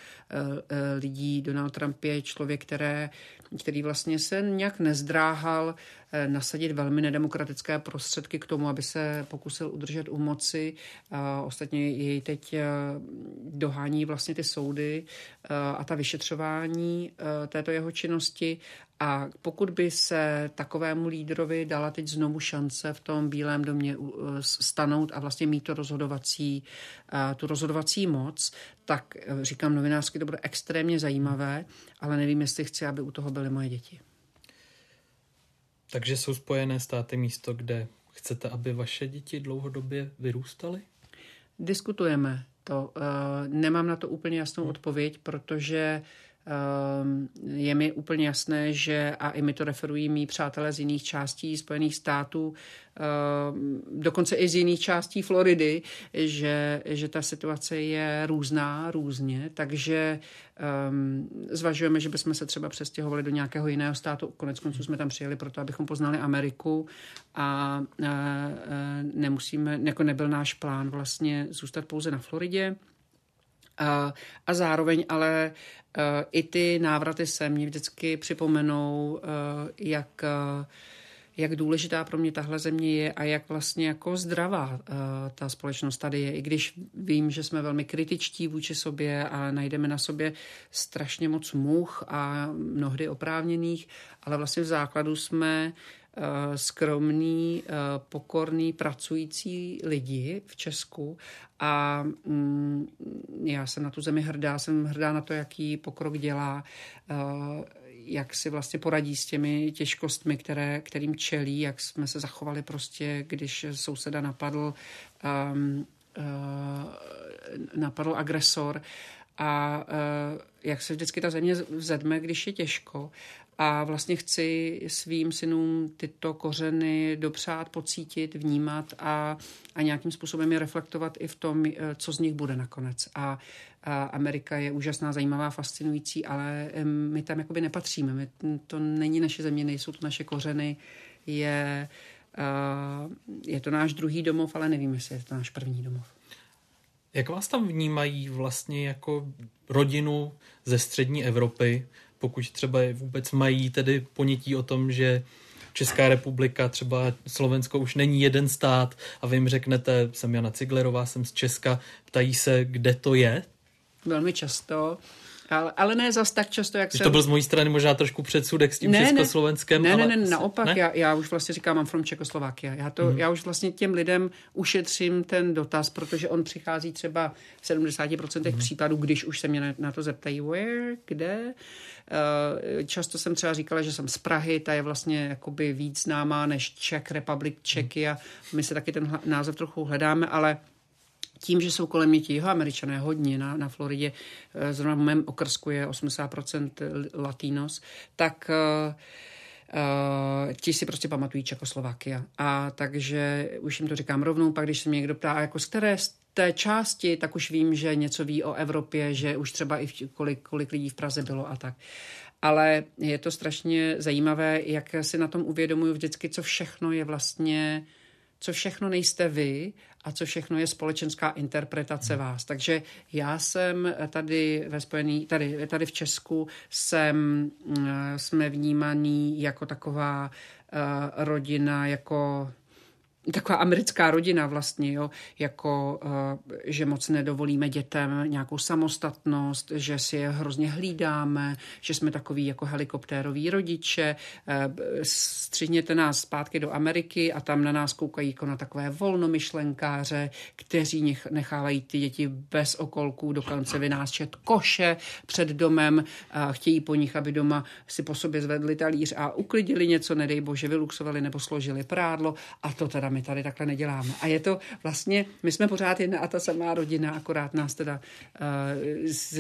Speaker 2: lidí. Donald Trump je člověk, které, který vlastně se nějak nezdráhal Eh, nasadit velmi nedemokratické prostředky k tomu, aby se pokusil udržet u moci. Ostatně jej teď eh, dohání vlastně ty soudy eh, a ta vyšetřování této jeho činnosti. A pokud by se takovému lídrovi dala teď znovu šance v tom Bílém domě stanout a vlastně mít to rozhodovací, tu rozhodovací moc, tak říkám novinářsky, to bude extrémně zajímavé, ale nevím, jestli chci, aby u toho byly moje děti.
Speaker 1: Takže jsou Spojené státy místo, kde chcete, aby vaše děti dlouhodobě vyrůstaly?
Speaker 2: Diskutujeme to. Eh, nemám na to úplně jasnou hmm. odpověď, protože je mi úplně jasné, že, a i mi to referují mý přátelé z jiných částí Spojených států, ehm, dokonce i z jiných částí Floridy, že, že ta situace je různá, různě, takže um, zvažujeme, že bychom se třeba přestěhovali do nějakého jiného státu. Konec konců jsme tam přijeli proto, abychom poznali Ameriku a, a, a nemusíme, jako nebyl náš plán vlastně zůstat pouze na Floridě. A, a zároveň ale uh, i ty návraty se mě vždycky připomenou, uh, jak, uh, jak důležitá pro mě tahle země je a jak vlastně jako zdravá uh, ta společnost tady je. I když vím, že jsme velmi kritičtí vůči sobě a najdeme na sobě strašně moc much a mnohdy oprávněných, ale vlastně v základu jsme Eh, skromný, eh, pokorný, pracující lidi v Česku. A mm, já jsem na tu zemi hrdá, jsem hrdá na to, jaký pokrok dělá, eh, jak si vlastně poradí s těmi těžkostmi, které, kterým čelí, jak jsme se zachovali prostě, když souseda napadl, uh, napadl agresor. A jak se vždycky ta země vzedme, když je těžko a vlastně chci svým synům tyto kořeny dopřát, pocítit, vnímat a, a nějakým způsobem je reflektovat i v tom, eh, co z nich bude nakonec. A, a Amerika je úžasná, zajímavá, fascinující, ale my tam jakoby nepatříme. My, to není naše země, nejsou to naše kořeny. Je, uh, je to náš druhý domov, ale nevím, jestli je to náš první domov.
Speaker 1: Jak vás tam vnímají vlastně jako rodinu ze střední Evropy? Pokud třeba vůbec mají tedy ponětí o tom, že Česká republika, třeba Slovensko už není jeden stát a vy jim řeknete, jsem Jana Ciglerová, jsem z Česka, ptají se, kde to je?
Speaker 2: Velmi často. Ale, ale ne zas tak často, jak
Speaker 1: jsem... To byl z mojí strany možná trošku předsudek s tím ne, Československem.
Speaker 2: Ne, ale... ne, ne, naopak, ne? Já, já už vlastně říkám, mám from Čekoslovákia. Já, to, mm. já už vlastně těm lidem ušetřím ten dotaz, protože on přichází třeba v 70% mm. případů, když už se mě na, to zeptají, where, kde. Uh, často jsem třeba říkala, že jsem z Prahy, ta je vlastně jakoby víc známá než Czech Republic, Čeky a my se taky ten název trochu hledáme, ale tím, že jsou kolem mě ti američané hodně na, na Floridě, eh, zrovna v mém okrsku je 80% latinos, tak Uh, ti si prostě pamatují Čekoslovakia. A takže už jim to říkám rovnou, pak když se mě někdo ptá, jako z které z té části, tak už vím, že něco ví o Evropě, že už třeba i v, kolik, kolik lidí v Praze bylo a tak. Ale je to strašně zajímavé, jak si na tom uvědomuju vždycky, co všechno je vlastně, co všechno nejste vy a co všechno je společenská interpretace hmm. vás. Takže já jsem tady ve Spojený, tady, tady v Česku jsem, eh, jsme vnímaný jako taková uh, rodina, jako taková americká rodina vlastně, jo, jako, uh, že moc nedovolíme dětem nějakou samostatnost, že si je hrozně hlídáme, že jsme takový jako helikoptéroví rodiče, uh, střihněte nás zpátky do Ameriky a tam na nás koukají jako na takové volnomyšlenkáře, kteří nechávají ty děti bez okolků, dokonce vynášet koše před domem, chtějí po nich, aby doma si po sobě zvedli talíř a uklidili něco, nedej bože, vyluxovali nebo složili prádlo a to teda my tady takhle neděláme. A je to vlastně, my jsme pořád jedna a ta samá rodina, akorát nás teda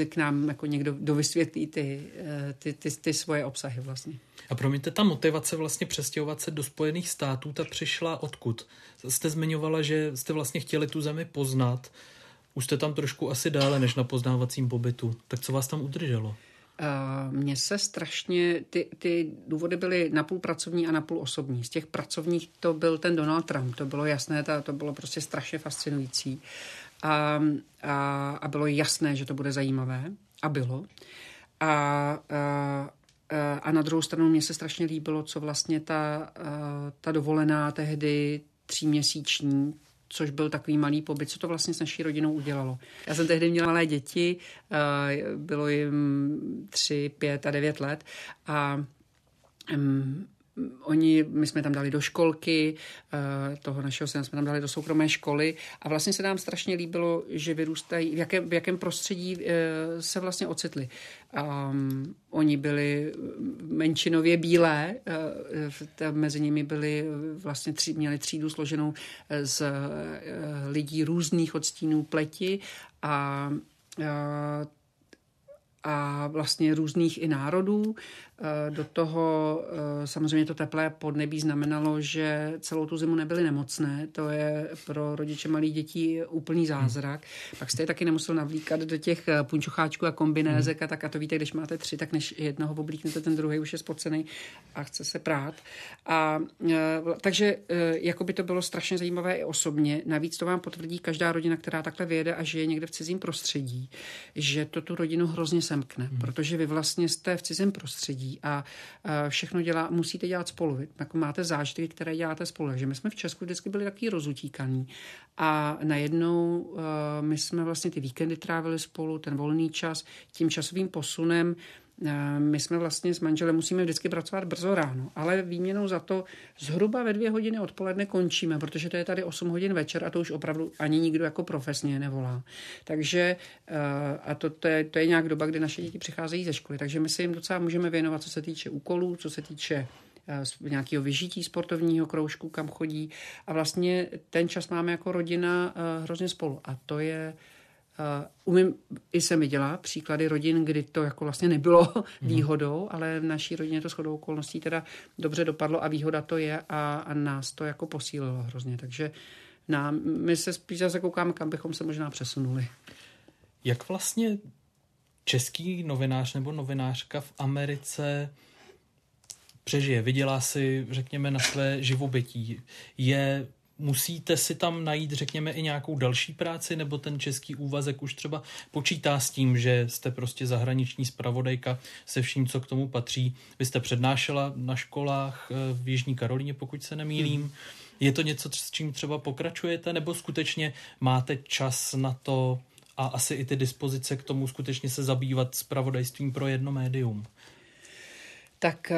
Speaker 2: uh, k nám jako někdo dovysvětlí ty, uh, ty, ty, ty svoje obsahy vlastně.
Speaker 1: A promiňte, ta motivace vlastně přestěhovat se do Spojených států, ta přišla odkud? Jste zmiňovala, že jste vlastně chtěli tu zemi poznat. Už jste tam trošku asi dále než na poznávacím pobytu. Tak co vás tam udrželo?
Speaker 2: Uh, mně se strašně, ty, ty důvody byly napůl pracovní a napůl osobní. Z těch pracovních to byl ten Donald Trump, to bylo jasné, to, to bylo prostě strašně fascinující. A, a, a bylo jasné, že to bude zajímavé. A bylo. A, a, a na druhou stranu mě se strašně líbilo, co vlastně ta, ta dovolená tehdy tříměsíční, což byl takový malý pobyt, co to vlastně s naší rodinou udělalo. Já jsem tehdy měla malé děti, eh, bylo jim tři, pět a devět let a oni, my jsme tam dali do školky, eh, toho našeho syna jsme tam dali do soukromé školy a vlastně se nám strašně líbilo, že vyrůstají, v jakém, v jakém prostředí eh, se vlastně ocitli. Um, oni byli menšinově bílé, uh, mezi nimi byli vlastně tři, měli třídu složenou z lidí různých odstínů pleti a a vlastně různých i národů. Eh, do toho eh, samozřejmě to teplé podnebí znamenalo, že celou tu zimu nebyly nemocné. To je pro rodiče malých dětí úplný zázrak. Hmm. Pak jste je taky nemusel navlíkat do těch eh, punčocháčků a kombinézek hmm. a tak. A to víte, když máte tři, tak než jednoho oblíknete, ten druhý už je spocený a chce se prát. A, takže jako by to bylo strašně zajímavé i osobně. Navíc to vám potvrdí každá rodina, která takhle vyjede a žije někde v cizím prostředí, že to tu rodinu hrozně semkne, hmm. protože vy vlastně jste v cizím prostředí a všechno dělá, musíte dělat spolu. Vy jako máte zážitky, které děláte spolu. Takže my jsme v Česku vždycky byli taky rozutíkaný a najednou my jsme vlastně ty víkendy trávili spolu, ten volný čas, tím časovým posunem my jsme vlastně s manželem musíme vždycky pracovat brzo ráno, ale výměnou za to zhruba ve dvě hodiny odpoledne končíme, protože to je tady 8 hodin večer a to už opravdu ani nikdo jako profesně nevolá. Takže a to, to, je, to je nějak doba, kdy naše děti přicházejí ze školy, takže my se jim docela můžeme věnovat, co se týče úkolů, co se týče nějakého vyžití sportovního kroužku, kam chodí. A vlastně ten čas máme jako rodina hrozně spolu. A to je umím, i jsem viděla příklady rodin, kdy to jako vlastně nebylo výhodou, ale v naší rodině to shodou okolností teda dobře dopadlo a výhoda to je a, a nás to jako posílilo hrozně. Takže na, my se spíš zase koukáme, kam bychom se možná přesunuli.
Speaker 1: Jak vlastně český novinář nebo novinářka v Americe přežije, vydělá si, řekněme, na své živobytí. Je musíte si tam najít, řekněme, i nějakou další práci, nebo ten český úvazek už třeba počítá s tím, že jste prostě zahraniční zpravodajka se vším, co k tomu patří. Vy jste přednášela na školách eh, v Jižní Karolíně, pokud se nemýlím. Hmm. Je to něco, s čím třeba pokračujete, nebo skutečně máte čas na to a asi i ty dispozice k tomu skutečně se zabývat spravodajstvím pro jedno médium?
Speaker 2: Tak eh,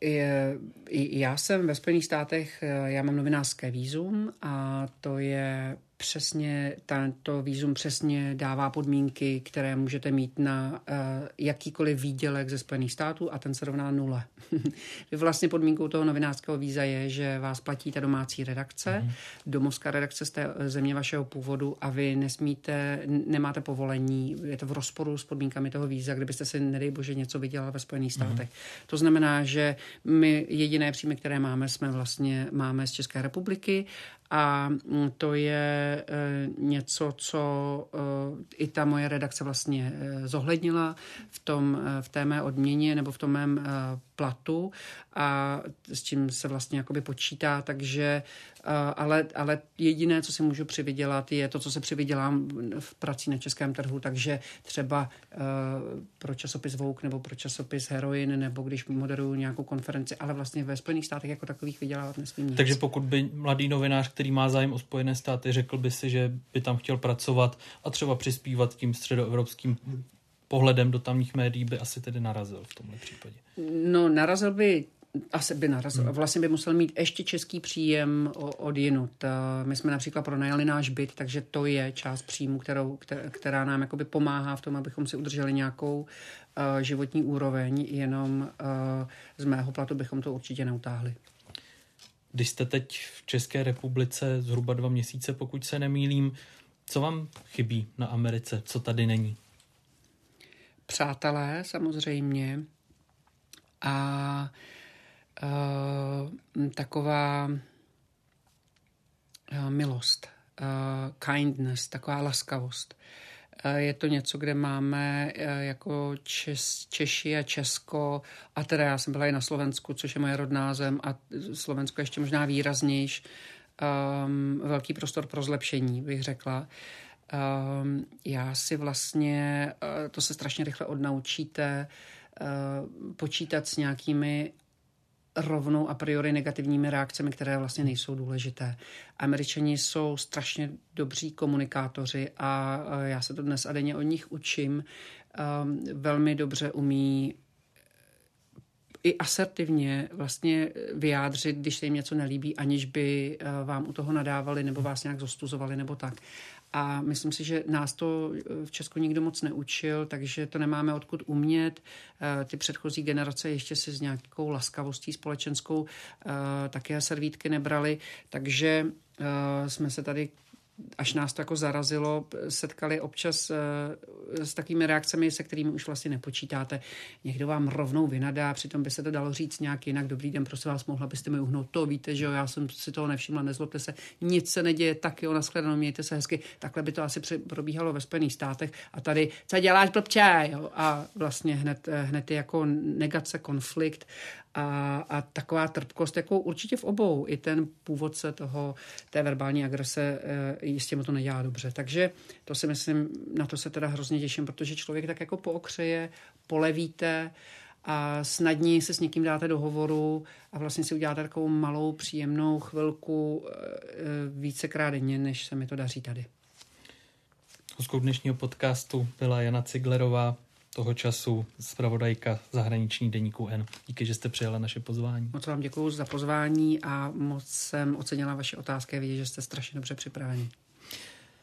Speaker 2: je, já jsem ve Spojených státech, eh, já mám novinářské výzum a to je přesně, tento výzum přesně dává podmínky, které můžete mít na uh, jakýkoliv výdělek ze Spojených států a ten se rovná nule. vlastně podmínkou toho novinářského víza je, že vás platí ta domácí redakce, mm-hmm. domovská redakce z té země vašeho původu a vy nesmíte, nemáte povolení, je to v rozporu s podmínkami toho víza, kdybyste si, nedej bože, něco vydělal ve Spojených mhm. státech. Mm-hmm. To znamená, že my jediné příjmy, které máme, jsme vlastně máme z České republiky a mm, to je e, něco, co e, i ta moje redakce vlastně e, zohlednila v, tom, v té mé odměně nebo v tom mém platu a s čím se vlastně jakoby počítá, takže ale, ale jediné, co si můžu přivydělat, je to, co se přivydělám v prací na českém trhu, takže třeba pro časopis Vogue nebo pro časopis Heroin nebo když moderuju nějakou konferenci, ale vlastně ve Spojených státech jako takových vydělávat nesmím nic.
Speaker 1: Takže pokud by mladý novinář, který má zájem o Spojené státy, řekl by si, že by tam chtěl pracovat a třeba přispívat tím středoevropským pohledem do tamních médií, by asi tedy narazil v tomhle případě.
Speaker 2: No, narazil by asi by narazil. Hmm. Vlastně by musel mít ještě český příjem od jinut. My jsme například pronajali náš byt, takže to je část příjmu, kterou, která nám jakoby pomáhá v tom, abychom si udrželi nějakou uh, životní úroveň. Jenom uh, z mého platu bychom to určitě neutáhli.
Speaker 1: Když jste teď v České republice zhruba dva měsíce, pokud se nemýlím, co vám chybí na Americe, co tady není?
Speaker 2: Přátelé samozřejmě a uh, taková uh, milost, uh, kindness, taková laskavost. Je to něco, kde máme jako Čes, Češi a Česko, a teda já jsem byla i na Slovensku, což je moje rodná zem, a Slovensko ještě možná výraznější, um, velký prostor pro zlepšení, bych řekla. Um, já si vlastně, uh, to se strašně rychle odnaučíte, uh, počítat s nějakými rovnou a priori negativními reakcemi, které vlastně nejsou důležité. Američani jsou strašně dobří komunikátoři a já se to dnes a denně od nich učím. Velmi dobře umí i asertivně vlastně vyjádřit, když se jim něco nelíbí, aniž by vám u toho nadávali nebo vás nějak zostuzovali nebo tak. A myslím si, že nás to v Česku nikdo moc neučil, takže to nemáme odkud umět. Eh, ty předchozí generace ještě si s nějakou laskavostí společenskou eh, také servítky nebrali, takže eh, jsme se tady až nás to jako zarazilo, setkali občas uh, s takovými reakcemi, se kterými už vlastně nepočítáte. Někdo vám rovnou vynadá, přitom by se to dalo říct nějak jinak. Dobrý den, prosím vás, mohla byste mi uhnout. To víte, že jo, já jsem si toho nevšimla, nezlobte se, nic se neděje, tak jo, nashledanou, mějte se hezky. Takhle by to asi probíhalo ve Spojených státech. A tady, co děláš, blbče? Jo? A vlastně hned, hned je jako negace, konflikt a, a taková trpkost, jako určitě v obou. I ten původce toho, té verbální agrese jistě mu to nedělá dobře. Takže to si myslím, na to se teda hrozně těším, protože člověk tak jako pookřeje, polevíte a snadněji se s někým dáte do hovoru a vlastně si uděláte takovou malou příjemnou chvilku e, vícekrát denně, než se mi to daří tady.
Speaker 1: Hostkou dnešního podcastu byla Jana Ciglerová, toho času zpravodajka zahraniční deníku N. Díky, že jste přijala naše pozvání.
Speaker 2: Moc vám děkuji za pozvání a moc jsem ocenila vaše otázky a vidět, že jste strašně dobře připraveni.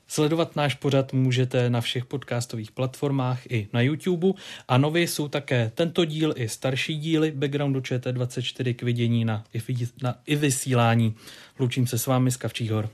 Speaker 1: Sledovat náš pořad můžete na všech podcastových platformách i na YouTube a nově jsou také tento díl i starší díly Backgroundu ČT24 k vidění na i, na i vysílání. Loučím se s vámi z Kavčích hor.